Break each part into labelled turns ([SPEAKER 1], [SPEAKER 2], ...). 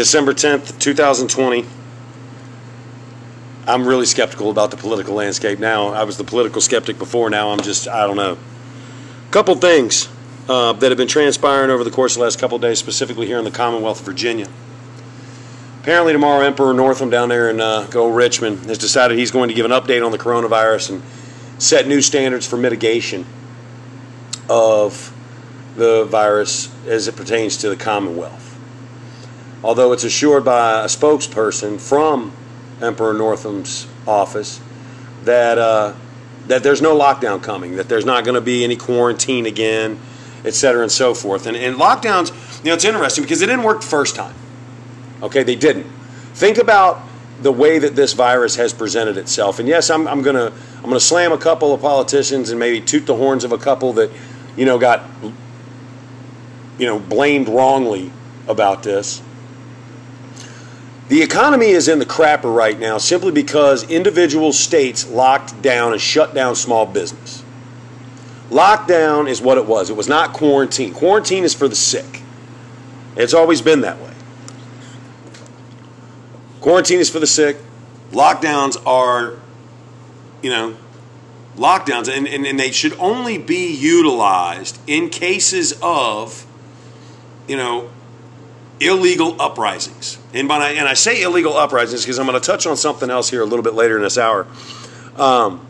[SPEAKER 1] December 10th, 2020. I'm really skeptical about the political landscape now. I was the political skeptic before. Now I'm just, I don't know. A Couple things uh, that have been transpiring over the course of the last couple days, specifically here in the Commonwealth of Virginia. Apparently, tomorrow, Emperor Northam down there in uh, Go Richmond has decided he's going to give an update on the coronavirus and set new standards for mitigation of the virus as it pertains to the Commonwealth. Although it's assured by a spokesperson from Emperor Northam's office that uh, that there's no lockdown coming, that there's not going to be any quarantine again, et cetera, and so forth. And, and lockdowns, you know, it's interesting because it didn't work the first time. Okay, they didn't. Think about the way that this virus has presented itself. And yes, I'm, I'm gonna I'm gonna slam a couple of politicians and maybe toot the horns of a couple that, you know, got you know blamed wrongly about this. The economy is in the crapper right now simply because individual states locked down and shut down small business. Lockdown is what it was. It was not quarantine. Quarantine is for the sick. It's always been that way. Quarantine is for the sick. Lockdowns are, you know, lockdowns, and, and, and they should only be utilized in cases of, you know, illegal uprisings. And, by, and I say illegal uprisings because I'm going to touch on something else here a little bit later in this hour. Um,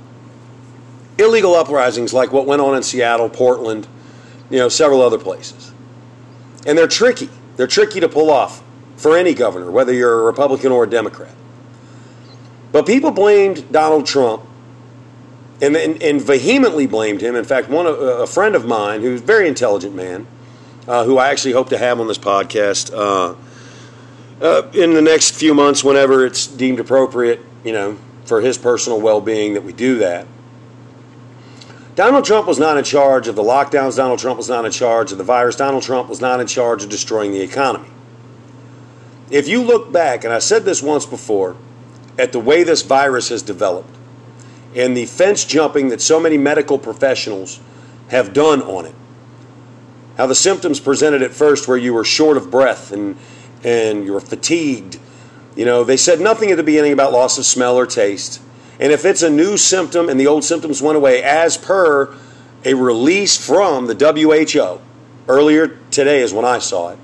[SPEAKER 1] illegal uprisings like what went on in Seattle, Portland, you know, several other places. And they're tricky. They're tricky to pull off for any governor, whether you're a Republican or a Democrat. But people blamed Donald Trump and, and, and vehemently blamed him. In fact, one a friend of mine, who's a very intelligent man, uh, who I actually hope to have on this podcast uh, uh, in the next few months, whenever it's deemed appropriate, you know, for his personal well-being, that we do that. Donald Trump was not in charge of the lockdowns. Donald Trump was not in charge of the virus. Donald Trump was not in charge of destroying the economy. If you look back, and I said this once before, at the way this virus has developed and the fence jumping that so many medical professionals have done on it, how the symptoms presented at first where you were short of breath and, and you were fatigued. You know, they said nothing at the beginning about loss of smell or taste. And if it's a new symptom and the old symptoms went away, as per a release from the WHO, earlier today is when I saw it,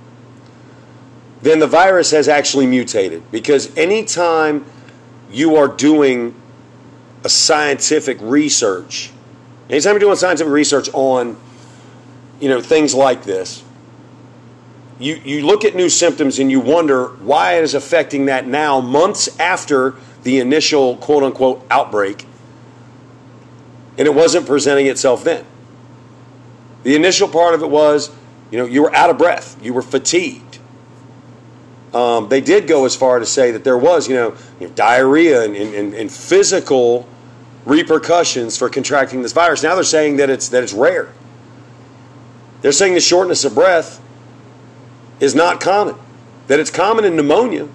[SPEAKER 1] then the virus has actually mutated. Because anytime you are doing a scientific research, anytime you're doing scientific research on you know things like this, you, you look at new symptoms and you wonder why it is affecting that now, months after the initial quote unquote outbreak, and it wasn't presenting itself then. The initial part of it was, you know, you were out of breath, you were fatigued. Um, they did go as far to say that there was, you know, you know diarrhea and, and, and physical repercussions for contracting this virus. Now they're saying that it's that it's rare. They're saying the shortness of breath is not common, that it's common in pneumonia,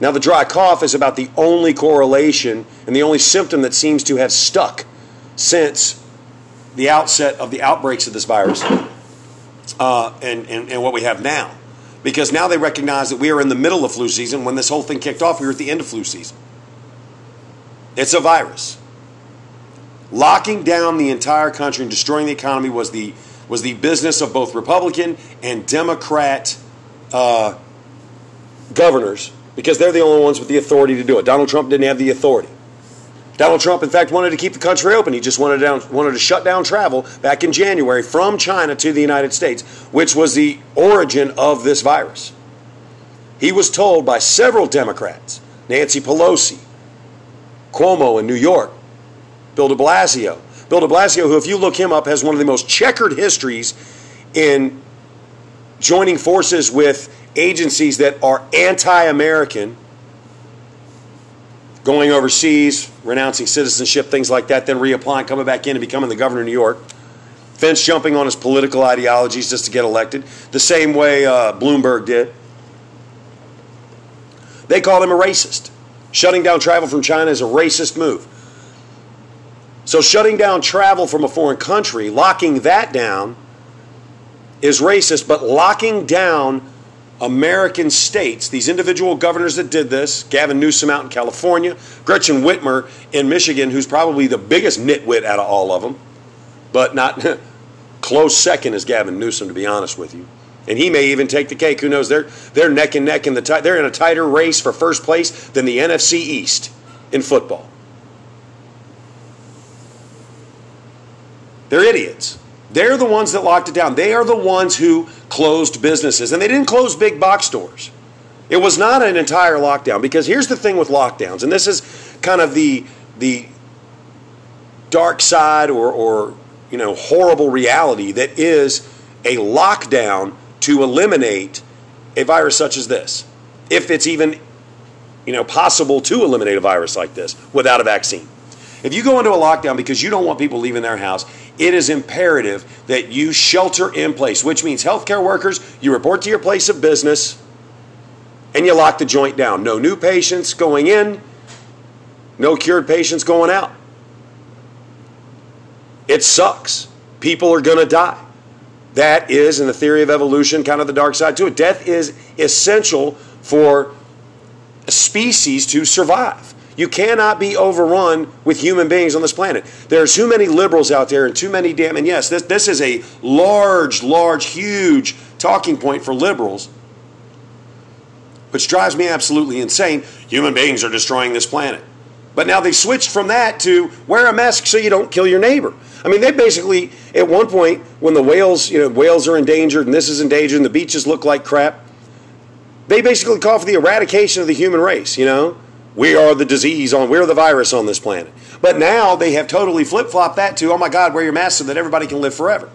[SPEAKER 1] now, the dry cough is about the only correlation and the only symptom that seems to have stuck since the outset of the outbreaks of this virus uh, and, and, and what we have now. Because now they recognize that we are in the middle of flu season. When this whole thing kicked off, we were at the end of flu season. It's a virus. Locking down the entire country and destroying the economy was the, was the business of both Republican and Democrat uh, governors because they're the only ones with the authority to do it. Donald Trump didn't have the authority. Donald Trump, in fact, wanted to keep the country open. He just wanted, down, wanted to shut down travel back in January from China to the United States, which was the origin of this virus. He was told by several Democrats, Nancy Pelosi, Cuomo in New York, Bill de Blasio. Bill de Blasio, who, if you look him up, has one of the most checkered histories in joining forces with agencies that are anti American, going overseas, renouncing citizenship, things like that, then reapplying, coming back in and becoming the governor of New York, fence jumping on his political ideologies just to get elected, the same way uh, Bloomberg did. They called him a racist. Shutting down travel from China is a racist move. So, shutting down travel from a foreign country, locking that down, is racist, but locking down American states, these individual governors that did this, Gavin Newsom out in California, Gretchen Whitmer in Michigan, who's probably the biggest nitwit out of all of them, but not close second is Gavin Newsom, to be honest with you. And he may even take the cake. Who knows? They're, they're neck and neck in the t- they're in a tighter race for first place than the NFC East in football. They're idiots. They're the ones that locked it down. They are the ones who closed businesses. And they didn't close big box stores. It was not an entire lockdown because here's the thing with lockdowns, and this is kind of the the dark side or, or you know horrible reality that is a lockdown to eliminate a virus such as this. If it's even you know possible to eliminate a virus like this without a vaccine. If you go into a lockdown because you don't want people leaving their house, it is imperative that you shelter in place, which means healthcare workers, you report to your place of business and you lock the joint down. No new patients going in, no cured patients going out. It sucks. People are going to die. That is, in the theory of evolution, kind of the dark side to it. Death is essential for a species to survive. You cannot be overrun with human beings on this planet. There's too many liberals out there and too many damn. And yes, this, this is a large, large, huge talking point for liberals, which drives me absolutely insane. Human beings are destroying this planet. But now they switched from that to wear a mask so you don't kill your neighbor. I mean, they basically, at one point, when the whales, you know, whales are endangered and this is endangered and the beaches look like crap, they basically call for the eradication of the human race, you know? We are the disease on, we're the virus on this planet. But now they have totally flip flopped that to, oh my God, wear your mask so that everybody can live forever.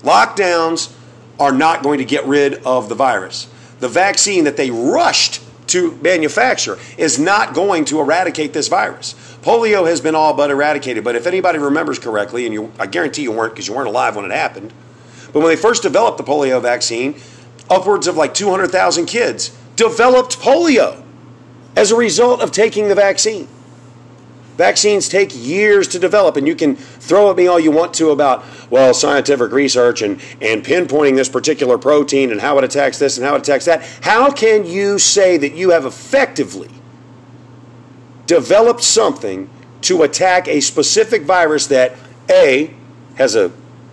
[SPEAKER 1] Lockdowns are not going to get rid of the virus. The vaccine that they rushed to manufacture is not going to eradicate this virus. Polio has been all but eradicated, but if anybody remembers correctly, and you, I guarantee you weren't because you weren't alive when it happened, but when they first developed the polio vaccine, upwards of like 200,000 kids developed polio as a result of taking the vaccine. Vaccines take years to develop, and you can throw at me all you want to about, well, scientific research and, and pinpointing this particular protein and how it attacks this and how it attacks that. How can you say that you have effectively developed something to attack a specific virus that, A, has a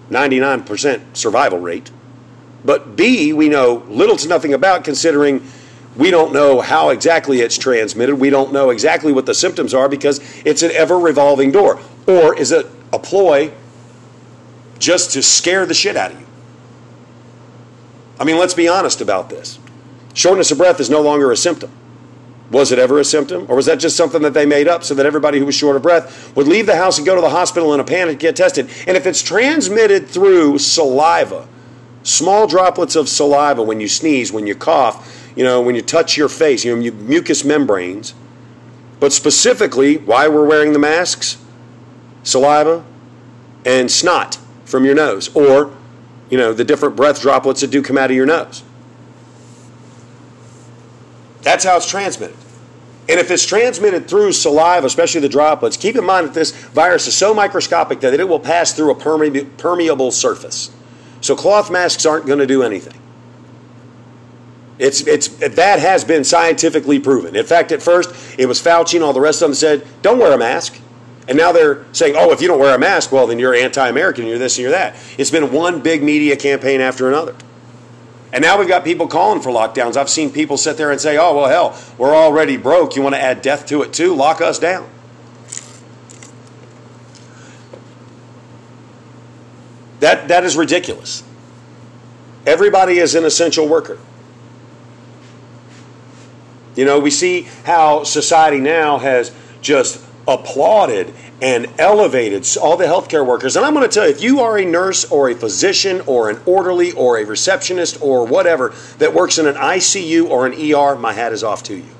[SPEAKER 1] 99% survival rate, but B, we know little to nothing about considering we don't know how exactly it's transmitted. We don't know exactly what the symptoms are because it's an ever revolving door. Or is it a ploy just to scare the shit out of you? I mean, let's be honest about this. Shortness of breath is no longer a symptom. Was it ever a symptom? Or was that just something that they made up so that everybody who was short of breath would leave the house and go to the hospital in a panic get tested? And if it's transmitted through saliva, small droplets of saliva when you sneeze, when you cough, you know, when you touch your face, you know, mucous membranes. But specifically, why we're wearing the masks? Saliva and snot from your nose, or, you know, the different breath droplets that do come out of your nose. That's how it's transmitted. And if it's transmitted through saliva, especially the droplets, keep in mind that this virus is so microscopic that it will pass through a permeable surface. So cloth masks aren't going to do anything. It's, it's, that has been scientifically proven. In fact, at first, it was Fauci and all the rest of them said, don't wear a mask. And now they're saying, oh, if you don't wear a mask, well, then you're anti American, you're this and you're that. It's been one big media campaign after another. And now we've got people calling for lockdowns. I've seen people sit there and say, oh, well, hell, we're already broke. You want to add death to it too? Lock us down. That, that is ridiculous. Everybody is an essential worker. You know, we see how society now has just applauded and elevated all the healthcare workers. And I'm going to tell you, if you are a nurse or a physician or an orderly or a receptionist or whatever that works in an ICU or an ER, my hat is off to you.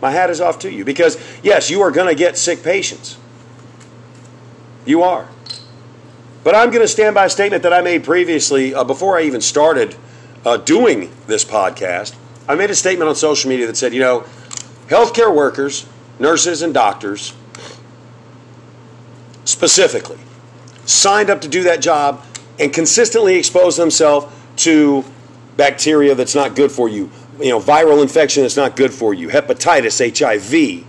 [SPEAKER 1] My hat is off to you because, yes, you are going to get sick patients. You are. But I'm going to stand by a statement that I made previously uh, before I even started uh, doing this podcast. I made a statement on social media that said, you know, healthcare workers, nurses, and doctors specifically signed up to do that job and consistently expose themselves to bacteria that's not good for you, you know, viral infection that's not good for you, hepatitis, HIV.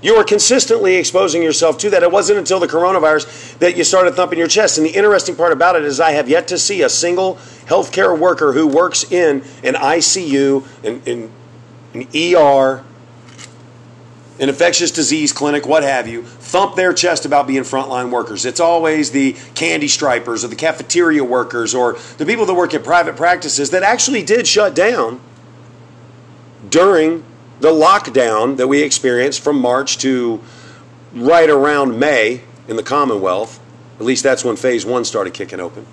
[SPEAKER 1] You are consistently exposing yourself to that. It wasn't until the coronavirus that you started thumping your chest. And the interesting part about it is, I have yet to see a single healthcare worker who works in an ICU, in, in an ER, an infectious disease clinic, what have you, thump their chest about being frontline workers. It's always the candy stripers or the cafeteria workers or the people that work at private practices that actually did shut down during the lockdown that we experienced from March to right around May in the Commonwealth. At least that's when phase one started kicking open.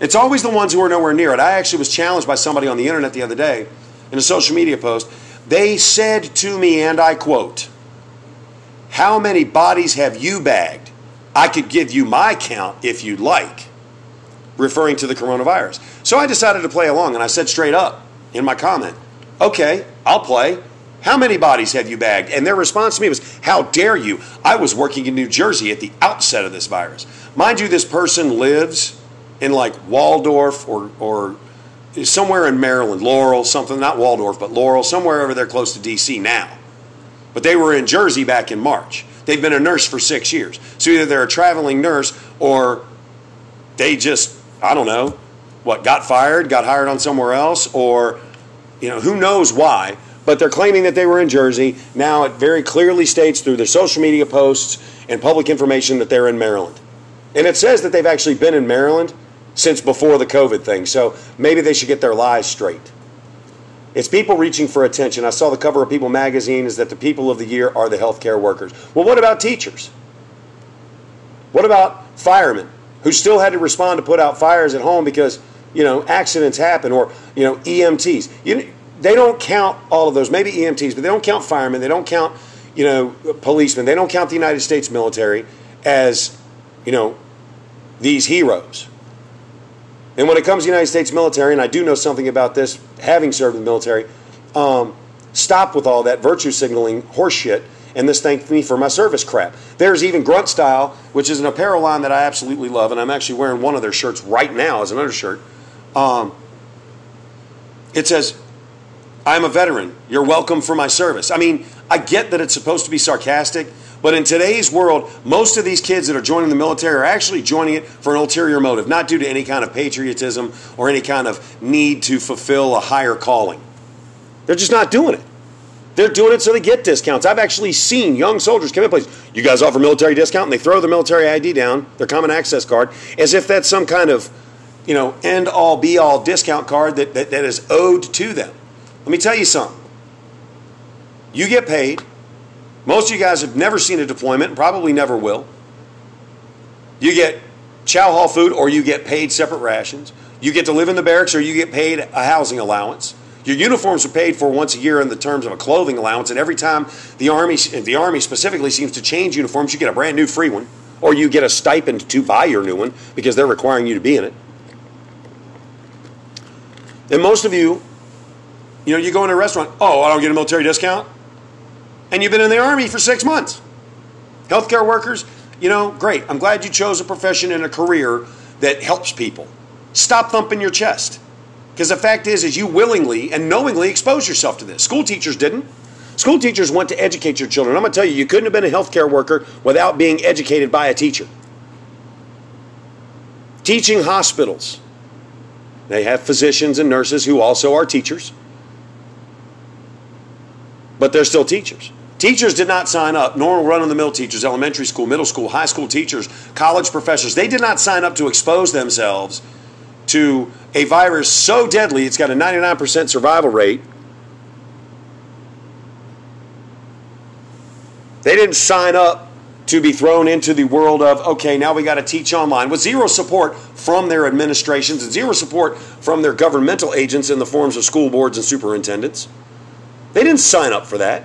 [SPEAKER 1] It's always the ones who are nowhere near it. I actually was challenged by somebody on the internet the other day in a social media post. They said to me, and I quote, How many bodies have you bagged? I could give you my count if you'd like, referring to the coronavirus. So I decided to play along and I said straight up in my comment, Okay, I'll play. How many bodies have you bagged? And their response to me was, How dare you? I was working in New Jersey at the outset of this virus. Mind you, this person lives in like Waldorf or, or somewhere in Maryland, Laurel, something, not Waldorf, but Laurel, somewhere over there close to D.C. now. But they were in Jersey back in March. They've been a nurse for six years. So either they're a traveling nurse or they just, I don't know, what, got fired, got hired on somewhere else, or you know, who knows why, but they're claiming that they were in Jersey. Now it very clearly states through their social media posts and public information that they're in Maryland. And it says that they've actually been in Maryland since before the COVID thing. So maybe they should get their lies straight. It's people reaching for attention. I saw the cover of People magazine is that the people of the year are the healthcare workers. Well, what about teachers? What about firemen who still had to respond to put out fires at home because you know, accidents happen, or you know, EMTs. You, they don't count all of those. Maybe EMTs, but they don't count firemen. They don't count, you know, policemen. They don't count the United States military as, you know, these heroes. And when it comes to the United States military, and I do know something about this, having served in the military, um, stop with all that virtue signaling horseshit and this thank me for my service crap. There's even Grunt Style, which is an apparel line that I absolutely love, and I'm actually wearing one of their shirts right now as an undershirt. Um, it says, I'm a veteran. You're welcome for my service. I mean, I get that it's supposed to be sarcastic, but in today's world, most of these kids that are joining the military are actually joining it for an ulterior motive, not due to any kind of patriotism or any kind of need to fulfill a higher calling. They're just not doing it. They're doing it so they get discounts. I've actually seen young soldiers come in place. You guys offer military discount, and they throw their military ID down, their common access card, as if that's some kind of you know, end all be all discount card that, that, that is owed to them. Let me tell you something. You get paid. Most of you guys have never seen a deployment and probably never will. You get chow hall food or you get paid separate rations. You get to live in the barracks or you get paid a housing allowance. Your uniforms are paid for once a year in the terms of a clothing allowance, and every time the army, the army specifically seems to change uniforms, you get a brand new free one, or you get a stipend to buy your new one because they're requiring you to be in it. And most of you, you know, you go in a restaurant, oh, I don't get a military discount. And you've been in the Army for six months. Healthcare workers, you know, great. I'm glad you chose a profession and a career that helps people. Stop thumping your chest. Because the fact is, is you willingly and knowingly expose yourself to this. School teachers didn't. School teachers want to educate your children. I'm going to tell you, you couldn't have been a healthcare worker without being educated by a teacher. Teaching hospitals, they have physicians and nurses who also are teachers, but they're still teachers. Teachers did not sign up, normal run of the mill teachers, elementary school, middle school, high school teachers, college professors, they did not sign up to expose themselves to a virus so deadly it's got a 99% survival rate. They didn't sign up to be thrown into the world of, okay, now we got to teach online with zero support from their administrations and zero support from their governmental agents in the forms of school boards and superintendents. They didn't sign up for that.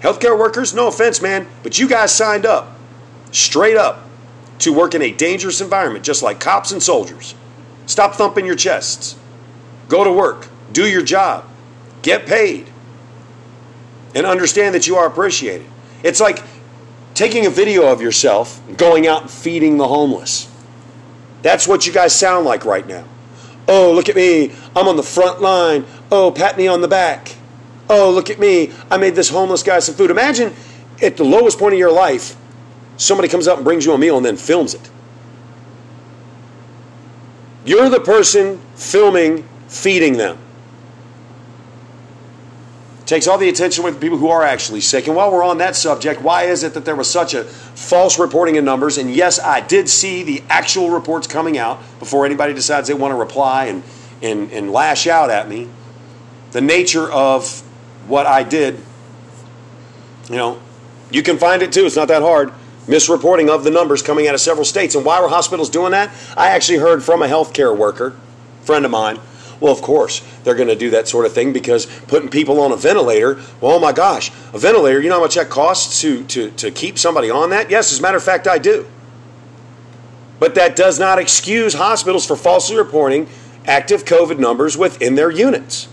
[SPEAKER 1] Healthcare workers, no offense, man, but you guys signed up straight up to work in a dangerous environment, just like cops and soldiers. Stop thumping your chests. Go to work. Do your job. Get paid. And understand that you are appreciated. It's like taking a video of yourself going out and feeding the homeless. That's what you guys sound like right now. Oh, look at me. I'm on the front line. Oh, pat me on the back. Oh, look at me. I made this homeless guy some food. Imagine at the lowest point of your life, somebody comes up and brings you a meal and then films it. You're the person filming, feeding them. Takes all the attention away from people who are actually sick. And while we're on that subject, why is it that there was such a false reporting of numbers? And yes, I did see the actual reports coming out before anybody decides they want to reply and, and, and lash out at me. The nature of what I did, you know, you can find it too. It's not that hard. Misreporting of the numbers coming out of several states. And why were hospitals doing that? I actually heard from a healthcare worker, friend of mine. Well, of course, they're going to do that sort of thing because putting people on a ventilator, well, oh my gosh, a ventilator, you know how much that costs to, to, to keep somebody on that? Yes, as a matter of fact, I do. But that does not excuse hospitals for falsely reporting active COVID numbers within their units.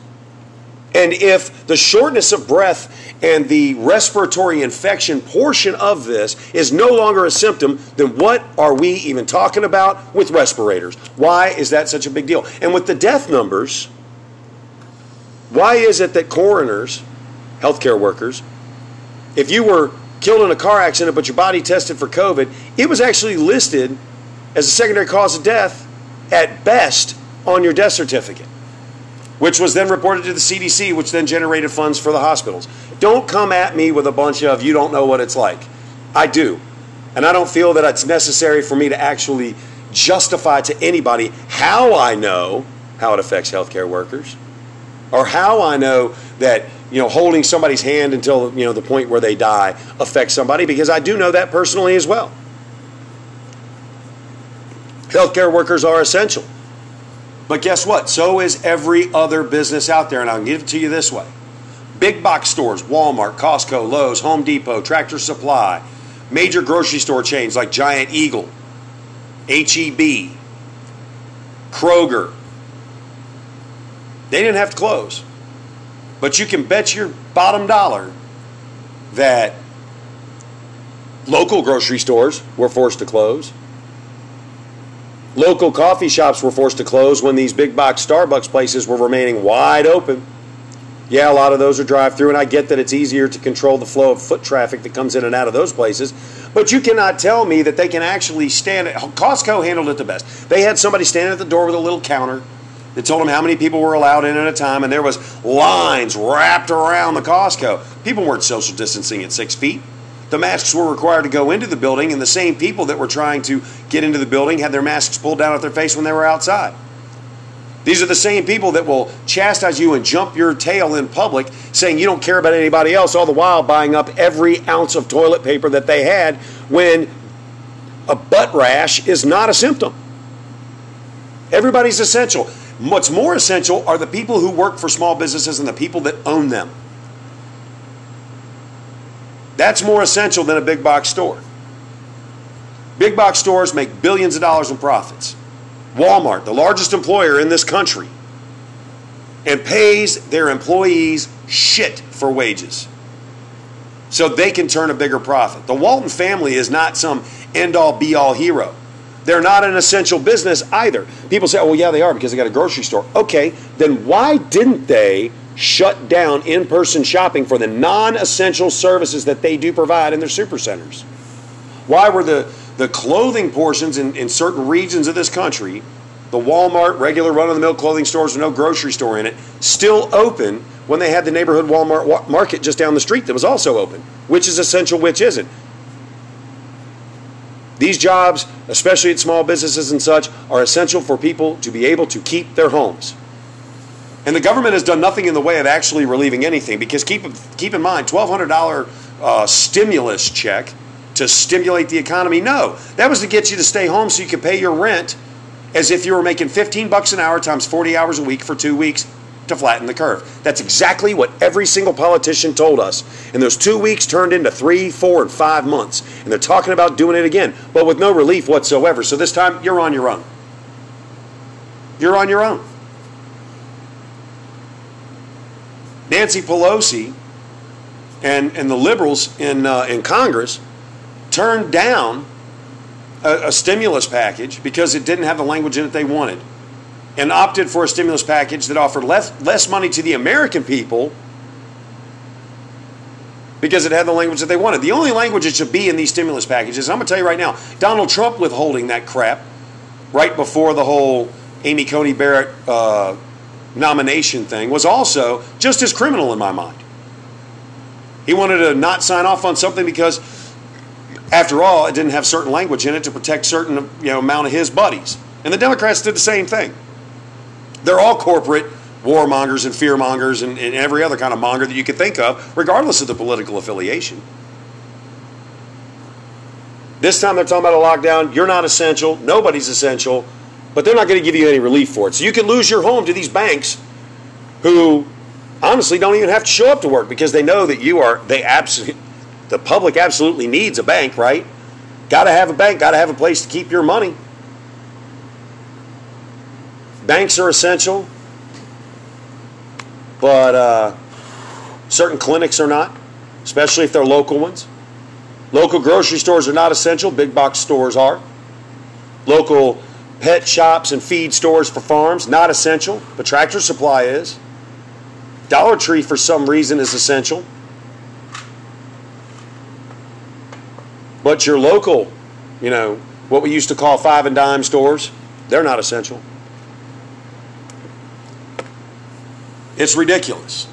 [SPEAKER 1] And if the shortness of breath and the respiratory infection portion of this is no longer a symptom, then what are we even talking about with respirators? Why is that such a big deal? And with the death numbers, why is it that coroners, healthcare workers, if you were killed in a car accident but your body tested for COVID, it was actually listed as a secondary cause of death at best on your death certificate? Which was then reported to the CDC, which then generated funds for the hospitals. Don't come at me with a bunch of you don't know what it's like. I do. And I don't feel that it's necessary for me to actually justify to anybody how I know how it affects healthcare workers or how I know that you know holding somebody's hand until you know the point where they die affects somebody because I do know that personally as well. Healthcare workers are essential. But guess what? So is every other business out there, and I'll give it to you this way. Big box stores, Walmart, Costco, Lowe's, Home Depot, Tractor Supply, major grocery store chains like Giant Eagle, HEB, Kroger. They didn't have to close. But you can bet your bottom dollar that local grocery stores were forced to close. Local coffee shops were forced to close when these big box Starbucks places were remaining wide open. Yeah, a lot of those are drive through, and I get that it's easier to control the flow of foot traffic that comes in and out of those places. But you cannot tell me that they can actually stand it. Costco handled it the best. They had somebody standing at the door with a little counter that told them how many people were allowed in at a time, and there was lines wrapped around the Costco. People weren't social distancing at six feet the masks were required to go into the building, and the same people that were trying to get into the building had their masks pulled down at their face when they were outside. These are the same people that will chastise you and jump your tail in public, saying you don't care about anybody else, all the while buying up every ounce of toilet paper that they had when a butt rash is not a symptom. Everybody's essential. What's more essential are the people who work for small businesses and the people that own them. That's more essential than a big box store. Big box stores make billions of dollars in profits. Walmart, the largest employer in this country, and pays their employees shit for wages so they can turn a bigger profit. The Walton family is not some end all be all hero. They're not an essential business either. People say, oh, well, yeah, they are because they got a grocery store. Okay, then why didn't they shut down in person shopping for the non essential services that they do provide in their supercenters? Why were the, the clothing portions in, in certain regions of this country, the Walmart, regular run of the mill clothing stores with no grocery store in it, still open when they had the neighborhood Walmart market just down the street that was also open? Which is essential, which isn't? These jobs, especially at small businesses and such, are essential for people to be able to keep their homes. And the government has done nothing in the way of actually relieving anything because keep, keep in mind, $1,200 uh, stimulus check to stimulate the economy. No, that was to get you to stay home so you could pay your rent as if you were making 15 bucks an hour times 40 hours a week for two weeks to flatten the curve. That's exactly what every single politician told us. And those two weeks turned into three, four, and five months. And they're talking about doing it again, but with no relief whatsoever. So this time, you're on your own. You're on your own. Nancy Pelosi and, and the liberals in, uh, in Congress turned down a, a, stimulus package because it didn't have the language in it they wanted. and opted for a stimulus package that offered less, less money to the American people because it had the language that they wanted. The only language it should be in these stimulus packages, I'm going to tell you right now, Donald Trump withholding that crap right before the whole Amy Coney Barrett uh, nomination thing was also just as criminal in my mind. He wanted to not sign off on something because, after all, it didn't have certain language in it to protect certain you know amount of his buddies. And the Democrats did the same thing. They're all corporate warmongers and fearmongers and, and every other kind of monger that you could think of, regardless of the political affiliation. This time they're talking about a lockdown. You're not essential. Nobody's essential. But they're not going to give you any relief for it. So you can lose your home to these banks who honestly don't even have to show up to work because they know that you are, they absolutely, the public absolutely needs a bank, right? Got to have a bank, got to have a place to keep your money. Banks are essential, but uh, certain clinics are not, especially if they're local ones. Local grocery stores are not essential, big box stores are. Local pet shops and feed stores for farms, not essential, but Tractor Supply is. Dollar Tree, for some reason, is essential. But your local, you know, what we used to call five and dime stores, they're not essential. It's ridiculous.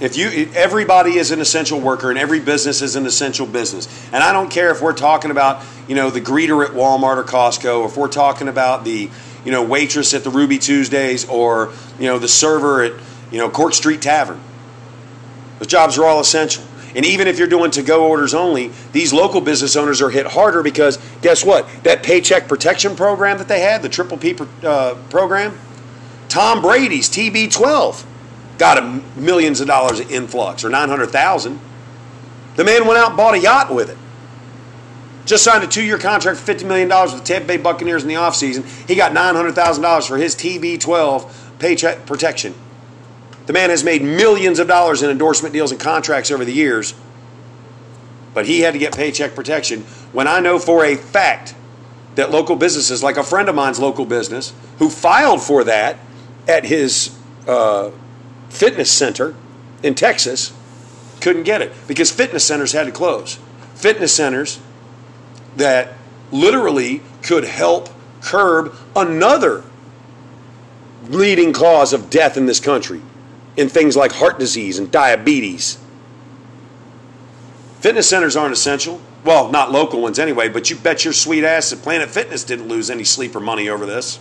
[SPEAKER 1] If you everybody is an essential worker and every business is an essential business. And I don't care if we're talking about, you know, the greeter at Walmart or Costco, or if we're talking about the, you know, waitress at the Ruby Tuesdays or, you know, the server at, you know, Court Street Tavern. Those jobs are all essential. And even if you're doing to go orders only, these local business owners are hit harder because guess what? That paycheck protection program that they had, the Triple P uh, program, Tom Brady's TB12 got a millions of dollars of influx or 900,000. The man went out and bought a yacht with it. Just signed a two-year contract for $50 million with the Tampa Bay Buccaneers in the offseason. He got $900,000 for his TB12 paycheck protection. The man has made millions of dollars in endorsement deals and contracts over the years, but he had to get paycheck protection when I know for a fact that local businesses, like a friend of mine's local business, who filed for that at his uh, fitness center in Texas, couldn't get it because fitness centers had to close. Fitness centers that literally could help curb another leading cause of death in this country in things like heart disease and diabetes. Fitness centers aren't essential. Well, not local ones anyway, but you bet your sweet ass that Planet Fitness didn't lose any sleeper money over this.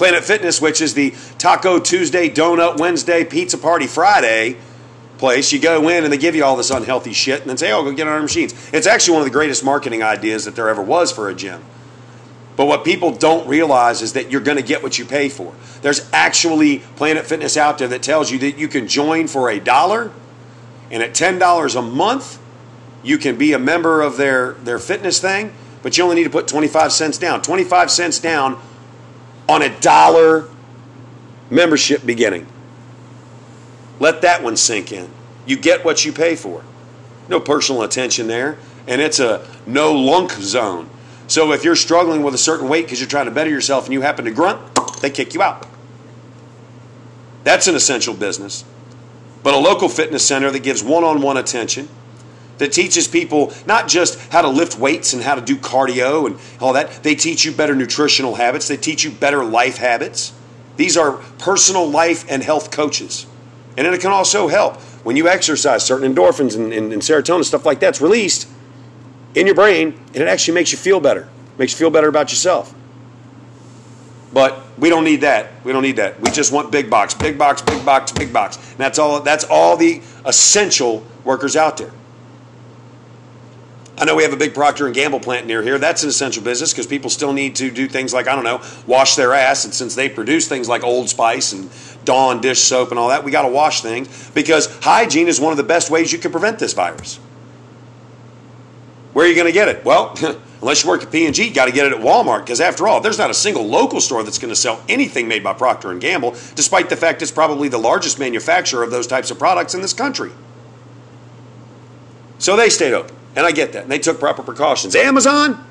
[SPEAKER 1] Planet Fitness, which is the Taco Tuesday, Donut Wednesday, Pizza Party Friday place. You go in and they give you all this unhealthy shit and then say, oh, go get on our machines. It's actually one of the greatest marketing ideas that there ever was for a gym. But what people don't realize is that you're going to get what you pay for. There's actually Planet Fitness out there that tells you that you can join for a dollar, and at $10 a month, you can be a member of their, their fitness thing, but you only need to put 25 cents down. 25 cents down on a dollar membership beginning. Let that one sink in. You get what you pay for. No personal attention there. And it's a no lunk zone. So if you're struggling with a certain weight because you're trying to better yourself and you happen to grunt, they kick you out. That's an essential business. But a local fitness center that gives one on one attention, that teaches people not just how to lift weights and how to do cardio and all that, they teach you better nutritional habits, they teach you better life habits. These are personal life and health coaches. And it can also help when you exercise, certain endorphins and, and, and serotonin, stuff like that's released in your brain, and it actually makes you feel better, makes you feel better about yourself. But we don't need that. We don't need that. We just want big box, big box, big box, big box. And that's all that's all the essential workers out there. I know we have a big Procter and Gamble plant near here. That's an essential business because people still need to do things like I don't know, wash their ass. And since they produce things like Old Spice and Dawn dish soap and all that, we got to wash things because hygiene is one of the best ways you can prevent this virus. Where are you going to get it? Well, unless you work at P&G, you got to get it at Walmart because after all, there's not a single local store that's going to sell anything made by Procter and Gamble, despite the fact it's probably the largest manufacturer of those types of products in this country. So they stayed open. And I get that. And they took proper precautions. Amazon,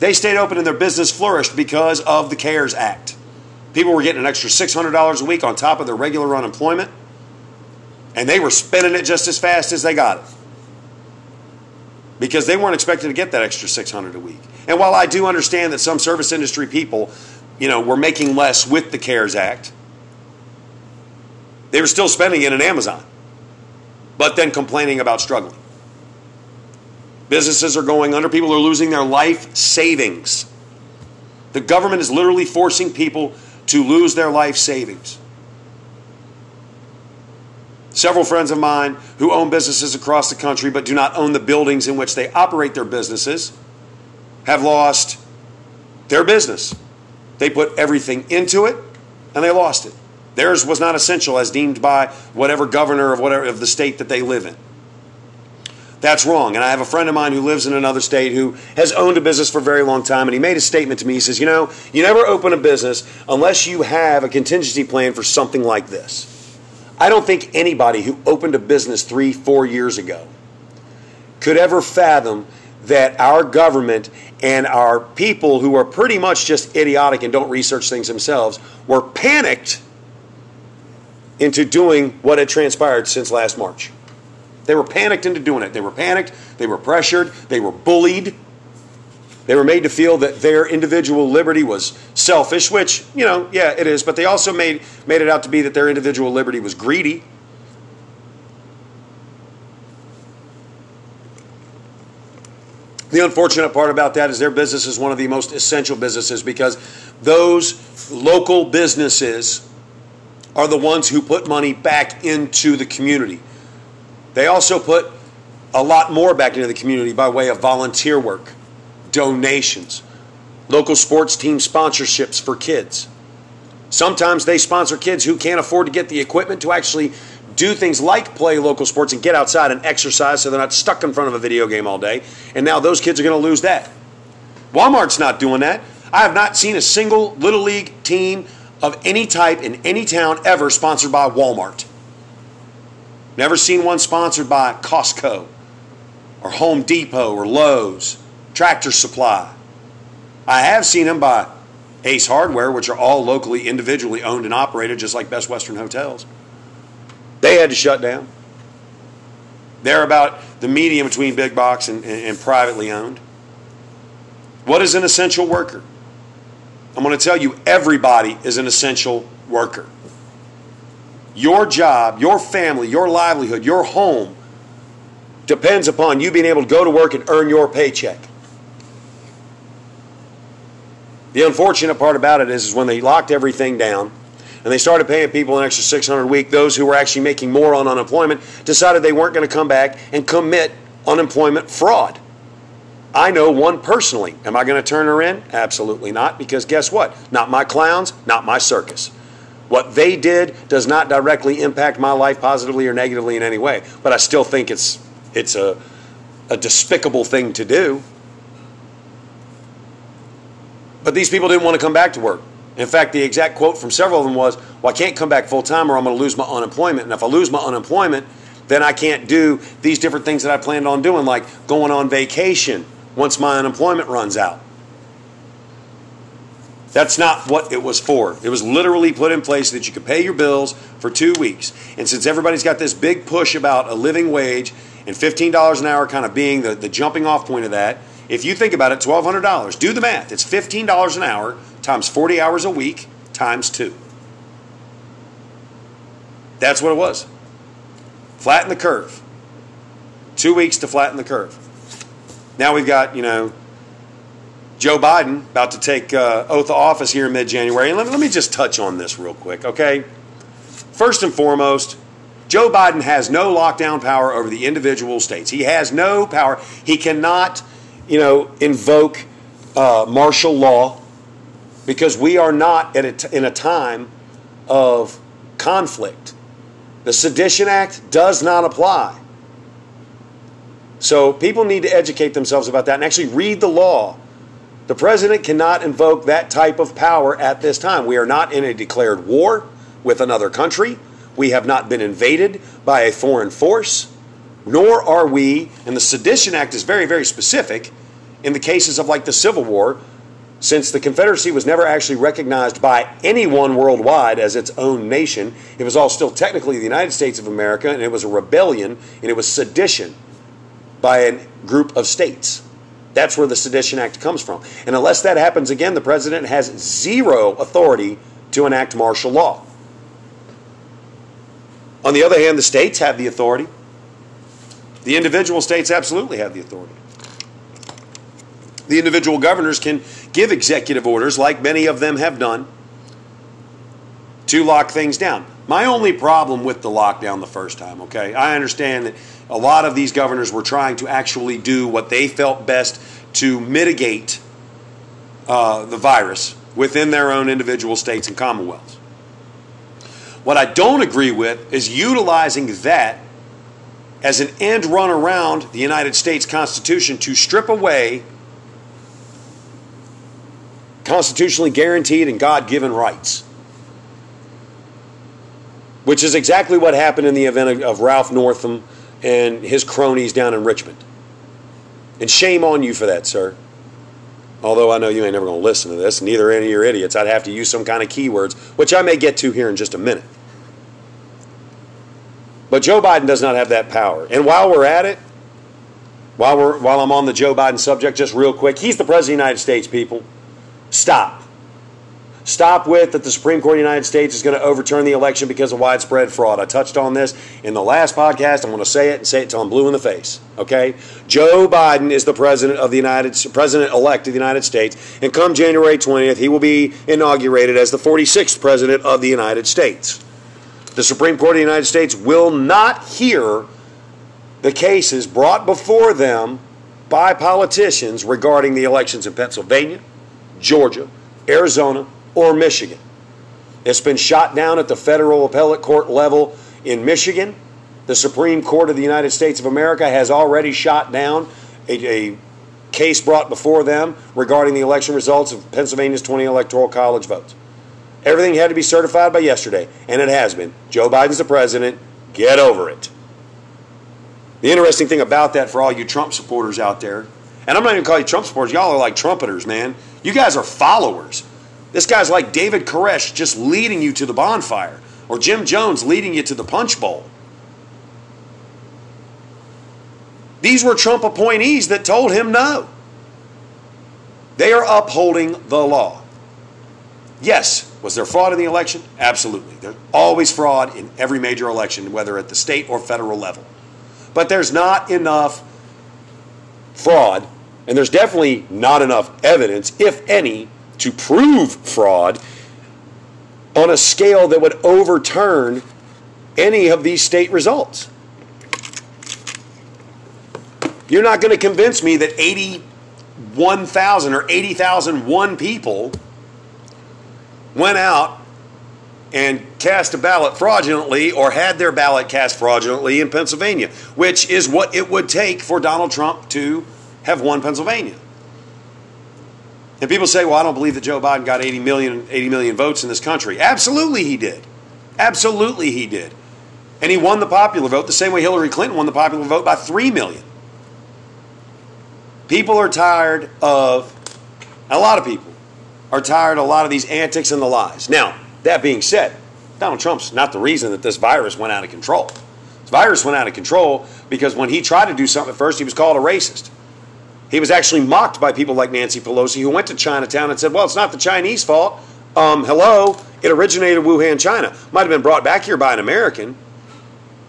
[SPEAKER 1] They stayed open and their business flourished because of the CARES Act. People were getting an extra $600 a week on top of their regular unemployment, and they were spending it just as fast as they got it because they weren't expecting to get that extra 600 a week. And while I do understand that some service industry people, you know, were making less with the CARES Act, they were still spending it in Amazon, but then complaining about struggling. Businesses are going under, people are losing their life savings. The government is literally forcing people to lose their life savings. Several friends of mine who own businesses across the country but do not own the buildings in which they operate their businesses have lost their business. They put everything into it and they lost it. Theirs was not essential as deemed by whatever governor of whatever of the state that they live in. That's wrong. And I have a friend of mine who lives in another state who has owned a business for a very long time, and he made a statement to me. He says, You know, you never open a business unless you have a contingency plan for something like this. I don't think anybody who opened a business three, four years ago could ever fathom that our government and our people who are pretty much just idiotic and don't research things themselves were panicked into doing what had transpired since last March. They were panicked into doing it. They were panicked, they were pressured, they were bullied they were made to feel that their individual liberty was selfish, which, you know, yeah, it is, but they also made, made it out to be that their individual liberty was greedy. The unfortunate part about that is their business is one of the most essential businesses because those local businesses are the ones who put money back into the community. They also put a lot more back into the community by way of volunteer work donations, local sports team sponsorships for kids. Sometimes they sponsor kids who can't afford to get the equipment to actually do things like play local sports and get outside and exercise so they're not stuck in front of a video game all day. And now those kids are going to lose that. Walmart's not doing that. I have not seen a single Little League team of any type in any town ever sponsored by Walmart. Never seen one sponsored by Costco or Home Depot or Lowe's. Tractor Supply. I have seen them by Ace Hardware, which are all locally, individually owned and operated, just like Best Western Hotels. They had to shut down. They're about the medium between big box and, and, and privately owned. What is an essential worker? I'm going to tell you everybody is an essential worker. Your job, your family, your livelihood, your home depends upon you being able to go to work and earn your paycheck. The unfortunate part about it is, is when they locked everything down and they started paying people an extra 600 a week, those who were actually making more on unemployment decided they weren't going to come back and commit unemployment fraud. I know one personally. Am I going to turn her in? Absolutely not, because guess what? Not my clowns, not my circus. What they did does not directly impact my life positively or negatively in any way, but I still think it's it's a, a despicable thing to do. But these people didn't want to come back to work. In fact, the exact quote from several of them was, Well, I can't come back full time or I'm going to lose my unemployment. And if I lose my unemployment, then I can't do these different things that I planned on doing, like going on vacation once my unemployment runs out. That's not what it was for. It was literally put in place so that you could pay your bills for two weeks. And since everybody's got this big push about a living wage and $15 an hour kind of being the, the jumping off point of that, if you think about it, $1,200. Do the math. It's $15 an hour times 40 hours a week times two. That's what it was. Flatten the curve. Two weeks to flatten the curve. Now we've got, you know, Joe Biden about to take uh, oath of office here in mid January. And let, let me just touch on this real quick, okay? First and foremost, Joe Biden has no lockdown power over the individual states. He has no power. He cannot you know, invoke uh, martial law because we are not a t- in a time of conflict. The Sedition Act does not apply. So people need to educate themselves about that and actually read the law. The president cannot invoke that type of power at this time. We are not in a declared war with another country. We have not been invaded by a foreign force nor are we, and the Sedition Act is very, very specific, in the cases of like the Civil War, since the Confederacy was never actually recognized by anyone worldwide as its own nation, it was all still technically the United States of America, and it was a rebellion, and it was sedition by a group of states. That's where the Sedition Act comes from. And unless that happens again, the president has zero authority to enact martial law. On the other hand, the states have the authority. The individual states absolutely have the authority. The individual governors can give executive orders, like many of them have done, to lock things down. My only problem with the lockdown the first time, okay, I understand that a lot of these governors were trying to actually do what they felt best to mitigate uh, the virus within their own individual states and commonwealths. What I don't agree with is utilizing that as an end run around the United States Constitution to strip away constitutionally guaranteed and God given rights. Which is exactly what happened in the event of Ralph Northam and his cronies down in Richmond. And shame on you for that, sir. Although I know you ain't never going to listen to this, neither any of your idiots. I'd have to use some kind of keywords, which I may get to here in just a minute. But Joe Biden does not have that power. And while we're at it, while we're while I'm on the Joe Biden subject, just real quick, he's the president of the United States, people. Stop. Stop with that the Supreme Court of the United States is going to overturn the election because of widespread fraud. I touched on this in the last podcast. I'm going to say it and say it until I'm blue in the face. Okay? Joe Biden is the president of the United president elect of the United States, and come January 20th, he will be inaugurated as the 46th president of the United States. The Supreme Court of the United States will not hear the cases brought before them by politicians regarding the elections in Pennsylvania, Georgia, Arizona, or Michigan. It's been shot down at the federal appellate court level in Michigan. The Supreme Court of the United States of America has already shot down a, a case brought before them regarding the election results of Pennsylvania's 20 electoral college votes. Everything had to be certified by yesterday, and it has been. Joe Biden's the president. Get over it. The interesting thing about that for all you Trump supporters out there, and I'm not even calling you Trump supporters, y'all are like trumpeters, man. You guys are followers. This guy's like David Koresh just leading you to the bonfire, or Jim Jones leading you to the punch bowl. These were Trump appointees that told him no. They are upholding the law. Yes, was there fraud in the election? Absolutely. There's always fraud in every major election, whether at the state or federal level. But there's not enough fraud, and there's definitely not enough evidence, if any, to prove fraud on a scale that would overturn any of these state results. You're not going to convince me that 81,000 or 80,001 people went out and cast a ballot fraudulently or had their ballot cast fraudulently in Pennsylvania, which is what it would take for Donald Trump to have won Pennsylvania. And people say, well, I don't believe that Joe Biden got 80 million, 80 million votes in this country. Absolutely, he did. Absolutely, he did. And he won the popular vote the same way Hillary Clinton won the popular vote by 3 million. People are tired of, a lot of people are tired of a lot of these antics and the lies. Now, that being said, Donald Trump's not the reason that this virus went out of control. This virus went out of control because when he tried to do something at first, he was called a racist. He was actually mocked by people like Nancy Pelosi, who went to Chinatown and said, Well, it's not the Chinese fault. Um, hello, it originated in Wuhan, China. Might have been brought back here by an American.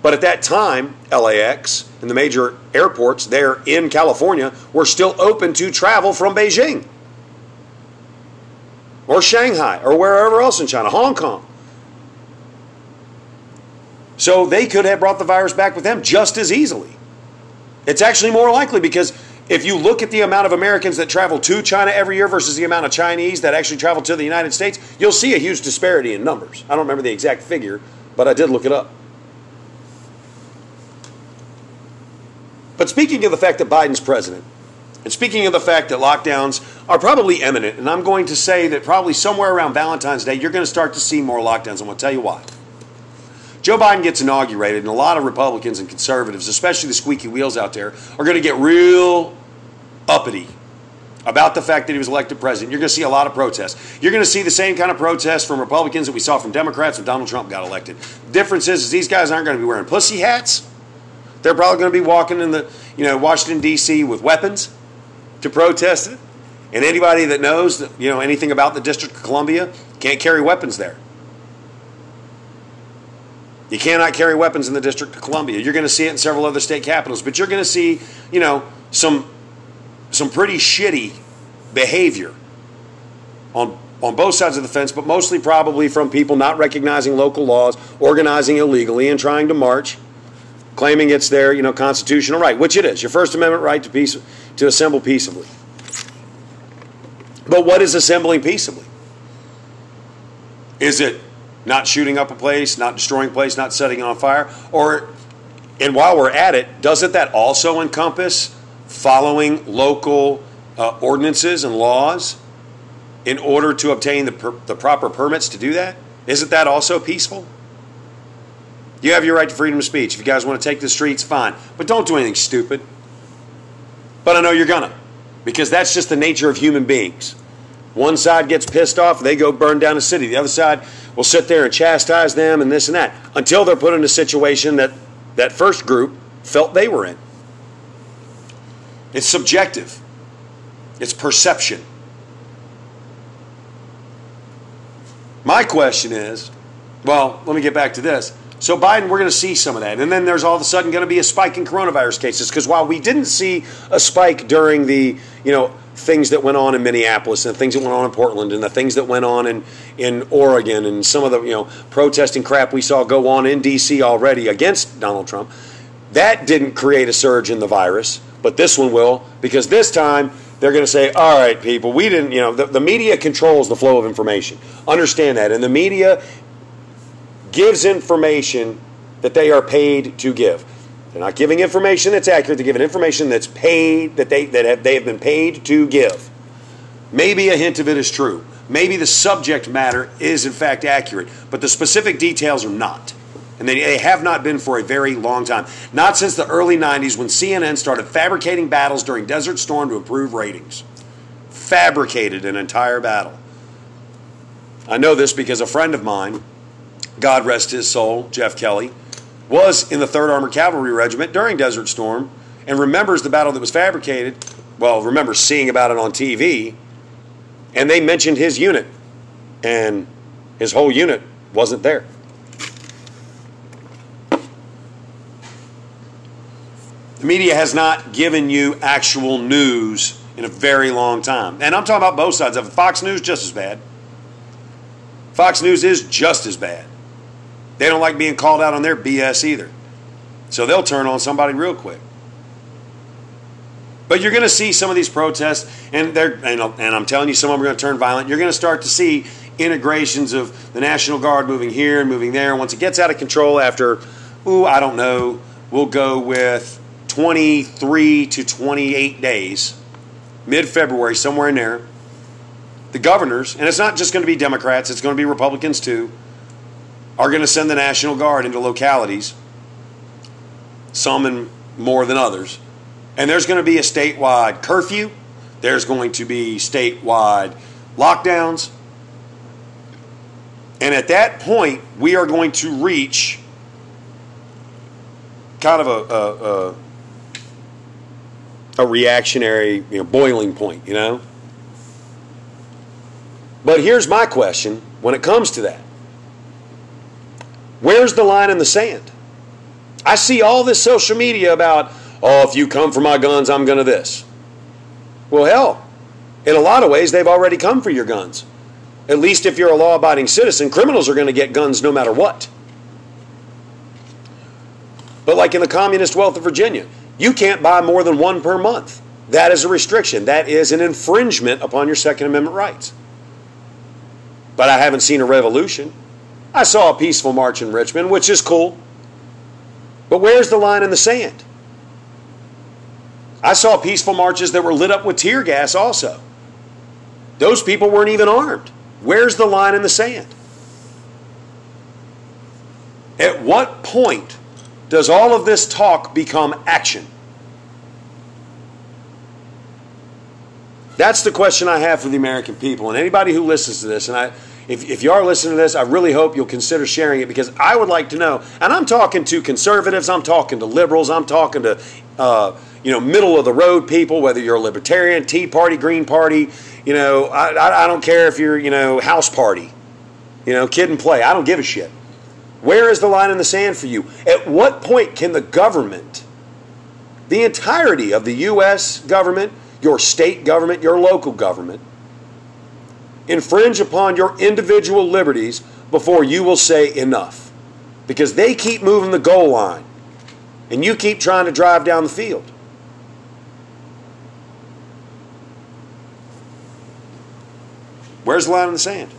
[SPEAKER 1] But at that time, LAX and the major airports there in California were still open to travel from Beijing or Shanghai or wherever else in China, Hong Kong. So they could have brought the virus back with them just as easily. It's actually more likely because if you look at the amount of Americans that travel to China every year versus the amount of Chinese that actually travel to the United States, you'll see a huge disparity in numbers. I don't remember the exact figure, but I did look it up. But speaking of the fact that Biden's president, and speaking of the fact that lockdowns are probably imminent, and I'm going to say that probably somewhere around Valentine's Day, you're going to start to see more lockdowns. I'm going to tell you why. Joe Biden gets inaugurated, and a lot of Republicans and conservatives, especially the squeaky wheels out there, are going to get real uppity about the fact that he was elected president, you're going to see a lot of protests. You're going to see the same kind of protests from Republicans that we saw from Democrats when Donald Trump got elected. The difference is, is these guys aren't going to be wearing pussy hats. They're probably going to be walking in the, you know, Washington D.C. with weapons to protest it. And anybody that knows, you know, anything about the District of Columbia can't carry weapons there. You cannot carry weapons in the District of Columbia. You're going to see it in several other state capitals, but you're going to see, you know, some some pretty shitty behavior on on both sides of the fence, but mostly probably from people not recognizing local laws, organizing illegally, and trying to march, claiming it's their you know constitutional right, which it is, your First Amendment right to peace to assemble peaceably. But what is assembling peaceably? Is it not shooting up a place, not destroying a place, not setting it on fire? Or, and while we're at it, doesn't that also encompass following local uh, ordinances and laws in order to obtain the, per, the proper permits to do that? Isn't that also peaceful? You have your right to freedom of speech. If you guys want to take the streets, fine. But don't do anything stupid. But I know you're gonna, because that's just the nature of human beings. One side gets pissed off, they go burn down a city. The other side will sit there and chastise them and this and that until they're put in a situation that that first group felt they were in. It's subjective, it's perception. My question is well, let me get back to this. So Biden, we're going to see some of that, and then there's all of a sudden going to be a spike in coronavirus cases because while we didn't see a spike during the you know things that went on in Minneapolis and the things that went on in Portland and the things that went on in in Oregon and some of the you know protesting crap we saw go on in D.C. already against Donald Trump, that didn't create a surge in the virus, but this one will because this time they're going to say, all right, people, we didn't, you know, the, the, media controls the flow of information. Understand that. And the media gives information that they are paid to give. They're not giving information that's accurate. They're giving information that's paid that they that have, they have been paid to give. Maybe a hint of it is true. Maybe the subject matter is in fact accurate, but the specific details are not. And they, they have not been for a very long time. Not since the early 90s when CNN started fabricating battles during Desert Storm to improve ratings. Fabricated an entire battle. I know this because a friend of mine God rest his soul, Jeff Kelly, was in the 3rd Armored Cavalry Regiment during Desert Storm and remembers the battle that was fabricated. Well, remembers seeing about it on TV, and they mentioned his unit, and his whole unit wasn't there. The media has not given you actual news in a very long time. And I'm talking about both sides of it. Fox News, just as bad. Fox News is just as bad. They don't like being called out on their BS either. So they'll turn on somebody real quick. But you're going to see some of these protests, and they're and, and I'm telling you, some of them are going to turn violent. You're going to start to see integrations of the National Guard moving here and moving there. Once it gets out of control, after, ooh, I don't know, we'll go with 23 to 28 days, mid February, somewhere in there. The governors, and it's not just going to be Democrats, it's going to be Republicans too are going to send the National Guard into localities, some in more than others, and there's going to be a statewide curfew. There's going to be statewide lockdowns. And at that point, we are going to reach kind of a, a, a, a reactionary you know, boiling point, you know? But here's my question when it comes to that Where's the line in the sand? I see all this social media about, oh, if you come for my guns, I'm going to this. Well, hell, in a lot of ways, they've already come for your guns. At least if you're a law abiding citizen, criminals are going to get guns no matter what. But like in the communist wealth of Virginia, you can't buy more than one per month. That is a restriction. That is an infringement upon your Second Amendment rights. But I haven't seen a revolution. I saw a peaceful march in Richmond, which is cool. But where's the line in the sand? I saw peaceful marches that were lit up with tear gas also. Those people weren't even armed. Where's the line in the sand? At what point does all of this talk become action? That's the question I have for the American people. And anybody who listens to this, and I, if, if you are listening to this, I really hope you'll consider sharing it because I would like to know. And I'm talking to conservatives, I'm talking to liberals, I'm talking to, uh, you know, middle of the road people, whether you're a libertarian, Tea Party, Green Party, you know, I, I, I don't care if you're, you know, House Party, you know, Kid 'n Play. I don't give a shit. Where is the line in the sand for you? At what point can the government, the entirety of the U.S. government, your state government, your local government, infringe upon your individual liberties before you will say enough? Because they keep moving the goal line and you keep trying to drive down the field. Where's the line in the sand?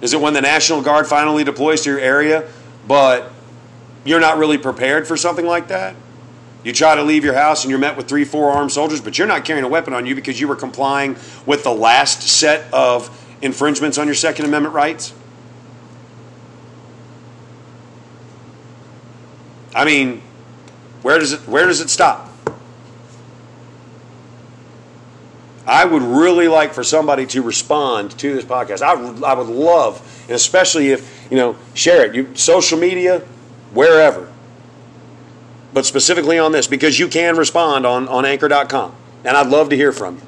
[SPEAKER 1] Is it when the National Guard finally deploys to your area, but you're not really prepared for something like that? You try to leave your house and you're met with three, four armed soldiers, but you're not carrying a weapon on you because you were complying with the last set of infringements on your Second Amendment rights? I mean, where does it where does it stop? I would really like for somebody to respond to this podcast. I I would love, and especially if, you know, share it. You, social media, wherever. But specifically on this, because you can respond on, on anchor.com. And I'd love to hear from you.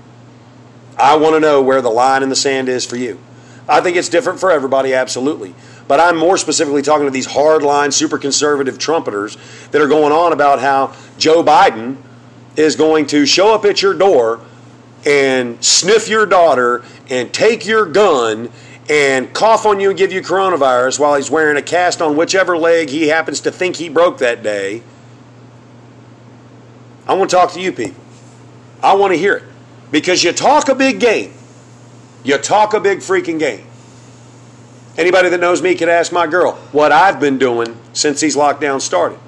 [SPEAKER 1] I want to know where the line in the sand is for you. I think it's different for everybody, absolutely. But I'm more specifically talking to these hardline, super conservative trumpeters that are going on about how Joe Biden is going to show up at your door and sniff your daughter and take your gun and cough on you and give you coronavirus while he's wearing a cast on whichever leg he happens to think he broke that day. I want to talk to you people. I want to hear it. Because you talk a big game. You talk a big freaking game. Anybody that knows me could ask my girl what I've been doing since these lockdowns started.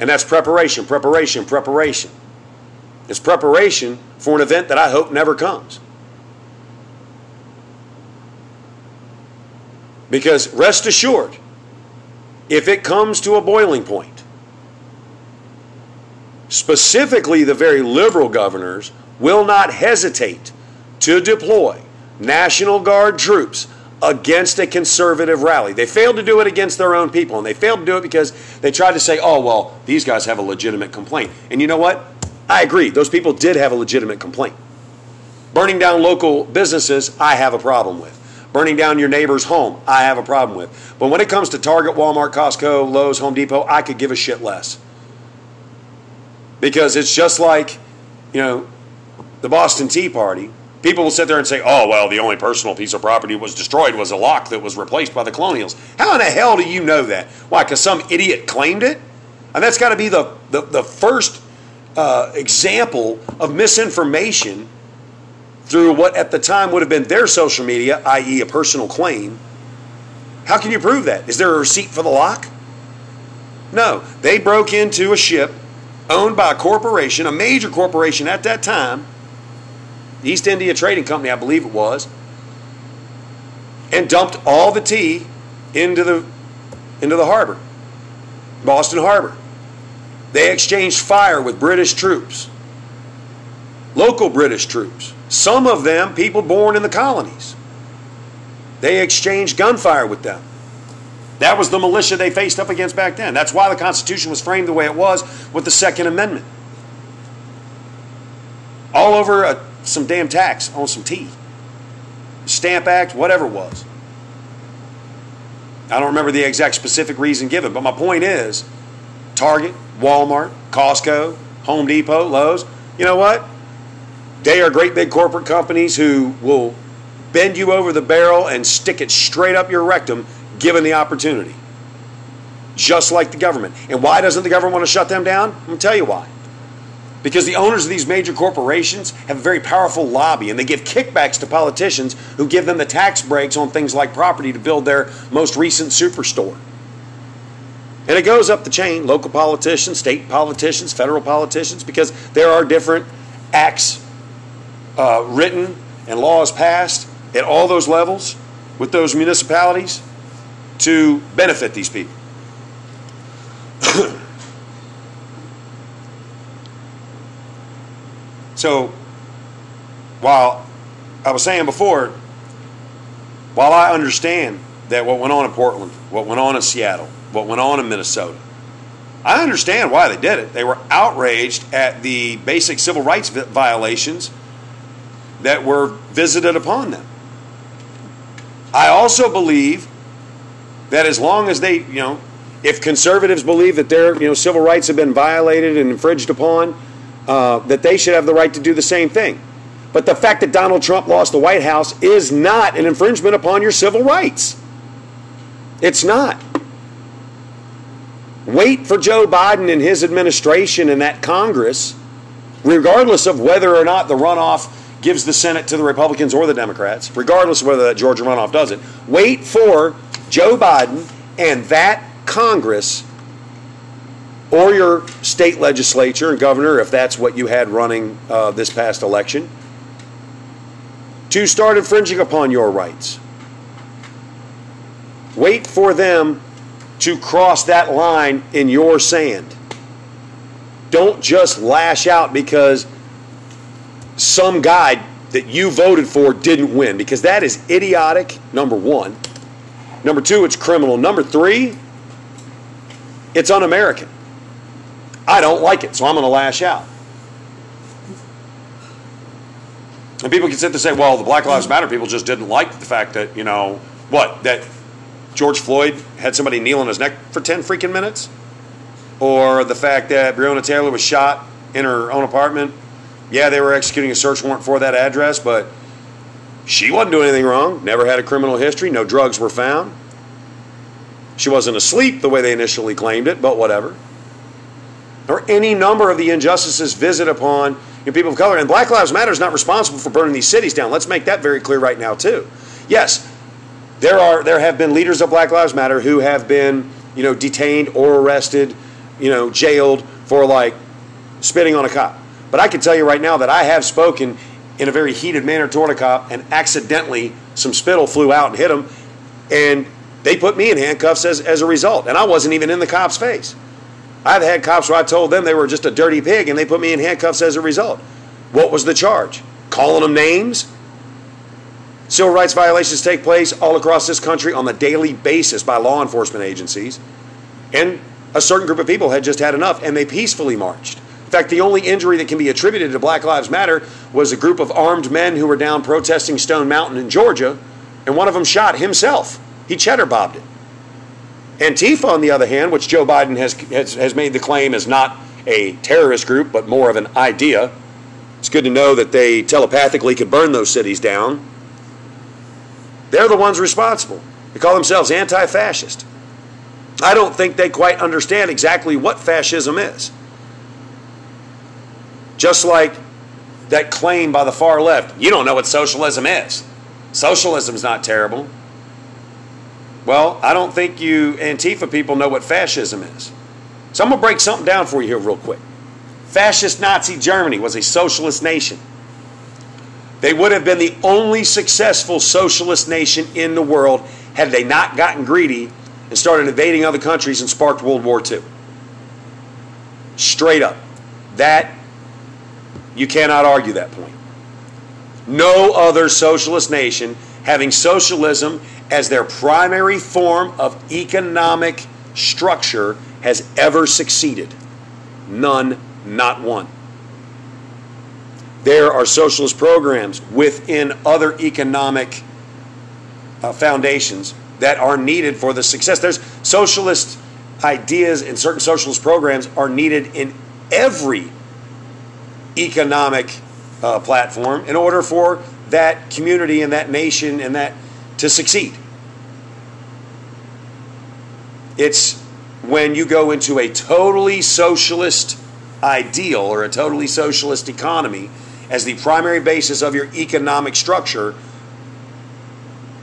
[SPEAKER 1] And that's preparation, preparation, preparation. It's preparation for an event that I hope never comes. Because rest assured, if it comes to a boiling point, specifically the very liberal governors will not hesitate to deploy National Guard troops against a conservative rally. They failed to do it against their own people, and they failed to do it because they tried to say, oh, well, these guys have a legitimate complaint. And you know what? I agree. Those people did have a legitimate complaint. Burning down local businesses, I have a problem with. Burning down your neighbor's home, I have a problem with. But when it comes to Target, Walmart, Costco, Lowe's, Home Depot, I could give a shit less. Because it's just like, you know, the Boston Tea Party. People will sit there and say, oh, well, the only personal piece of property was destroyed was a lock that was replaced by the colonials. How in the hell do you know that? Why, because some idiot claimed it? And that's got to be the, the, the first uh, example of misinformation through what at the time would have been their social media, i.e., a personal claim. How can you prove that? Is there a receipt for the lock? No. They broke into a ship owned by a corporation, a major corporation at that time, East India Trading Company, I believe it was, and dumped all the tea into the into the harbor, Boston Harbor. They exchanged fire with British troops, local British troops, some of them people born in the colonies. They exchanged gunfire with them. That was the militia they faced up against back then. That's why the Constitution was framed the way it was with the Second Amendment. All over a, some damn tax on some tea. Stamp Act, whatever it was. I don't remember the exact specific reason given, but my point is Target, Walmart, Costco, Home Depot, Lowe's. You know what? They are great big corporate companies who will bend you over the barrel and stick it straight up your rectum given the opportunity. Just like the government. And why doesn't the government want to shut them down? I'm going to tell you why. Because the owners of these major corporations have a very powerful lobby and they give kickbacks to politicians who give them the tax breaks on things like property to build their most recent superstore. And it goes up the chain local politicians, state politicians, federal politicians, because there are different acts uh, written and laws passed at all those levels with those municipalities to benefit these people. so while I was saying before, while I understand that what went on in Portland, what went on in Seattle, what went on in Minnesota, I understand why they did it. They were outraged at the basic civil rights violations that were visited upon them. I also believe that as long as they, you know, if conservatives believe that their, you know, civil rights have been violated and infringed upon, uh, that they should have the right to do the same thing. But the fact that Donald Trump lost the White House is not an infringement upon your civil rights. It's not. Wait for Joe Biden and his administration and that Congress, regardless of whether or not the runoff gives the Senate to the Republicans or the Democrats, regardless of whether that Georgia runoff does it. Wait for Joe Biden and that Congress or your state legislature and governor, if that's what you had running uh, this past election, to start infringing upon your rights. Wait for them to cross that line in your sand. Don't just lash out because some guy that you voted for didn't win, because that is idiotic, number one. Number two, it's criminal. Number three, it's un American. I don't like it, so I'm going to lash out. And people can sit there and say, well, the Black Lives Matter people just didn't like the fact that, you know, what, that George Floyd had somebody kneel on his neck for 10 freaking minutes? Or the fact that Breonna Taylor was shot in her own apartment? Yeah, they were executing a search warrant for that address, but she wasn't doing anything wrong, never had a criminal history, no drugs were found. She wasn't asleep the way they initially claimed it, but whatever. Or any number of the injustices visited upon people of color. And Black Lives Matter is not responsible for burning these cities down. Let's make that very clear right now, too. Yes, there are there have been leaders of Black Lives Matter who have been you know detained or arrested, you know, jailed for like spitting on a cop. But I can tell you right now that I have spoken in a very heated manner toward a cop, and accidentally some spittle flew out and hit him, and they put me in handcuffs as, as a result. And I wasn't even in the cop's face. I've had cops where I told them they were just a dirty pig and they put me in handcuffs as a result. What was the charge? Calling them names? Civil rights violations take place all across this country on a daily basis by law enforcement agencies. And a certain group of people had just had enough and they peacefully marched. In fact, the only injury that can be attributed to Black Lives Matter was a group of armed men who were down protesting Stone Mountain in Georgia, and one of them shot himself. He cheddar bobbed it. Antifa, on the other hand, which Joe Biden has, has, has made the claim is not a terrorist group, but more of an idea. It's good to know that they telepathically could burn those cities down. They're the ones responsible. They call themselves anti fascist. I don't think they quite understand exactly what fascism is. Just like that claim by the far left you don't know what socialism is. Socialism's not terrible. Well, I don't think you Antifa people know what fascism is. So I'm going to break something down for you here, real quick. Fascist Nazi Germany was a socialist nation. They would have been the only successful socialist nation in the world had they not gotten greedy and started invading other countries and sparked World War II. Straight up. That, you cannot argue that point. No other socialist nation having socialism as their primary form of economic structure has ever succeeded. None, not one. There are socialist programs within other economic uh, foundations that are needed for the success. There's socialist ideas and certain socialist programs are needed in every economic uh, platform in order for that community and that nation and that to succeed. It's when you go into a totally socialist ideal or a totally socialist economy as the primary basis of your economic structure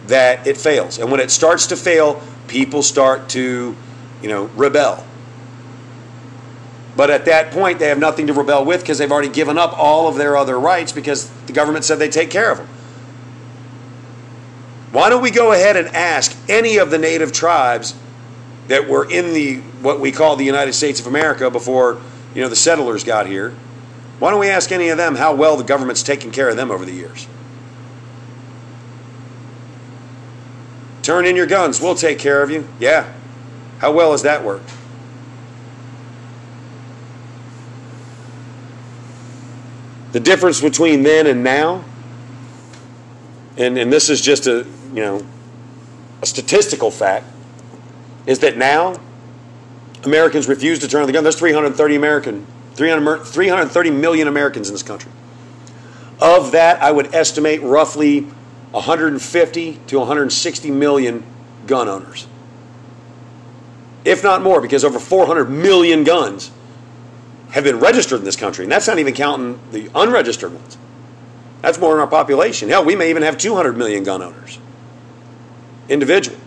[SPEAKER 1] that it fails. And when it starts to fail, people start to, you know, rebel. But at that point, they have nothing to rebel with because they've already given up all of their other rights because the government said they take care of them. Why don't we go ahead and ask any of the native tribes that were in the what we call the United States of America before you know the settlers got here? Why don't we ask any of them how well the government's taken care of them over the years? Turn in your guns, we'll take care of you. Yeah. How well has that worked? The difference between then and now, and, and this is just a you know a statistical fact, is that now Americans refuse to turn on the gun. There's 330 American, 300, 330 million Americans in this country. Of that, I would estimate roughly 150 to 160 million gun owners. If not more, because over 400 million guns have been registered in this country. And that's not even counting the unregistered ones. That's more in our population. Hell, we may even have 200 million gun owners. Individual.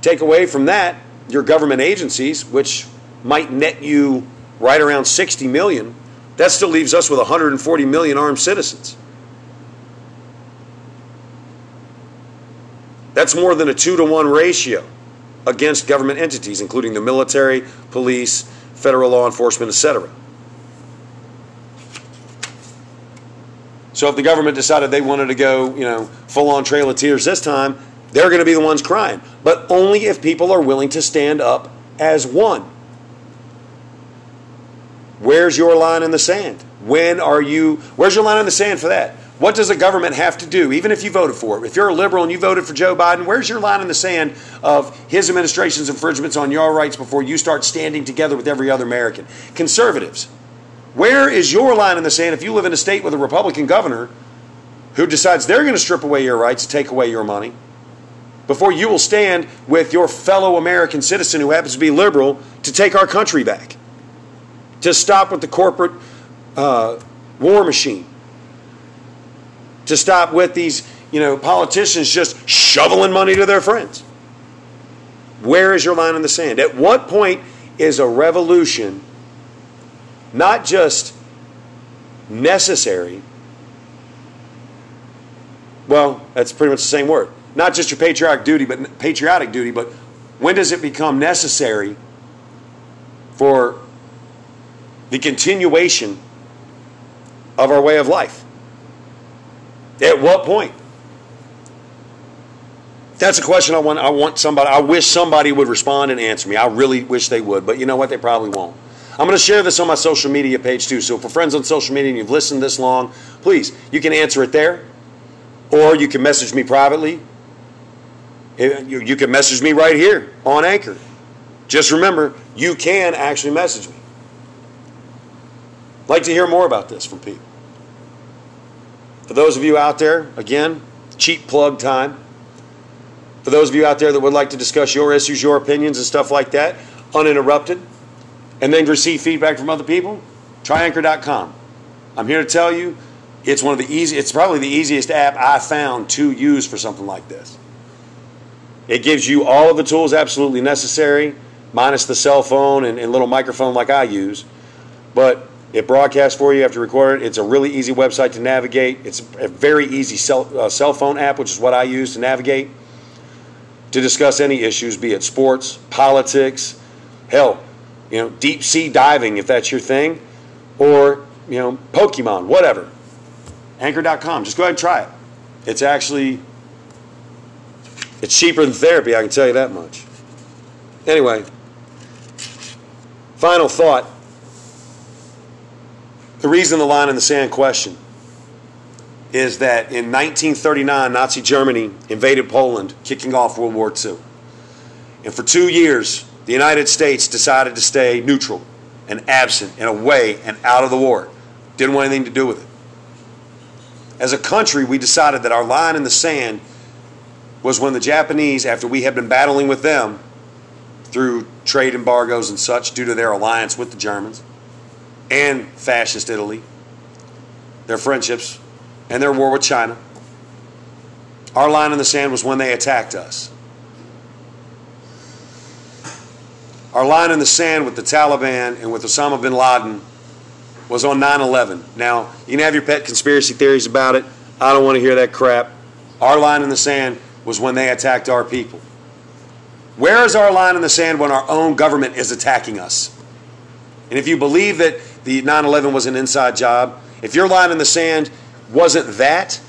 [SPEAKER 1] Take away from that your government agencies, which might net you right around 60 million. That still leaves us with 140 million armed citizens. That's more than a two to one ratio against government entities, including the military, police, federal law enforcement, etc. So if the government decided they wanted to go, you know, full on Trail of Tears this time, they're going to be the ones crying. But only if people are willing to stand up as one. Where's your line in the sand? When are you, where's your line in the sand for that? What does the government have to do, even if you voted for it? If you're a liberal and you voted for Joe Biden, where's your line in the sand of his administration's infringements on your rights before you start standing together with every other American? Conservatives, where is your line in the sand if you live in a state with a Republican governor who decides they're going to strip away your rights, and take away your money, before you will stand with your fellow American citizen who happens to be liberal to take our country back, to stop with the corporate uh, war machine? To stop with these, you know, politicians just shoveling money to their friends. Where is your line in the sand? At what point is a revolution not just necessary? Well, that's pretty much the same word. Not just your patriotic duty, but patriotic duty, but when does it become necessary for the continuation of our way of life? At what point? That's a question I want. I want somebody. I wish somebody would respond and answer me. I really wish they would, but you know what? They probably won't. I'm going to share this on my social media page too. So for friends on social media and you've listened this long, please you can answer it there, or you can message me privately. Eh, you can message me right here on Anchor. Just remember, you can actually message me. Like to hear more about this from people. For those of you out there, again, cheap plug time. For those of you out there that would like to discuss your issues, your opinions, and stuff like that, uninterrupted, and then receive feedback from other people, try anchor.com. I'm here to tell you it's one of the easy it's probably the easiest app I found to use for something like this. It gives you all of the tools absolutely necessary, minus the cell phone and, and little microphone like I use. But it broadcasts for you you record it. It's a really easy website to navigate. It's a very easy cell, uh, cell phone app, which is what I use to navigate to discuss any issues, be it sports, politics, hell, you know, deep sea diving if that's your thing, or you know, Pokemon, whatever. Anchor.com. Just go ahead and try it. It's actually it's cheaper than therapy, I can tell you that much. Anyway, final thought the reason the line in the sand question is that in 1939, Nazi Germany invaded Poland, kicking off World War II. And for two years, the United States decided to stay neutral and absent and away and out of the war. Didn't want anything to do with it. As a country, we decided that our line in the sand was when the Japanese, after we had been battling with them through trade embargoes and such due to their alliance with the Germans, and fascist Italy, their friendships, and their war with China. Our line in the sand was when they attacked us. Our line in the sand with the Taliban and with Osama bin Laden was on 9 11. Now, you can have your pet conspiracy theories about it. I don't want to hear that crap. Our line in the sand was when they attacked our people. Where is our line in the sand when our own government is attacking us? And if you believe that the 9 11 was an inside job, if your line in the sand wasn't that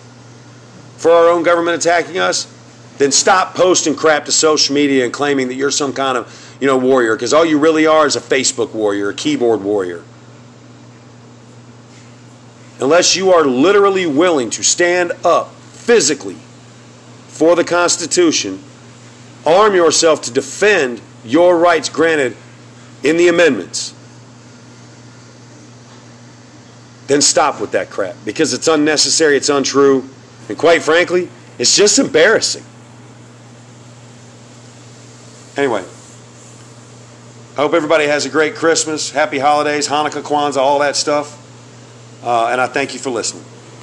[SPEAKER 1] for our own government attacking us, then stop posting crap to social media and claiming that you're some kind of you know warrior because all you really are is a Facebook warrior, a keyboard warrior. Unless you are literally willing to stand up physically for the Constitution, arm yourself to defend your rights granted in the amendments, then stop with that crap because it's unnecessary, it's untrue, and quite frankly, it's just embarrassing. Anyway, I hope everybody has a great Christmas, happy holidays, Hanukkah, Kwanzaa, all that stuff. Uh, and I thank you for listening.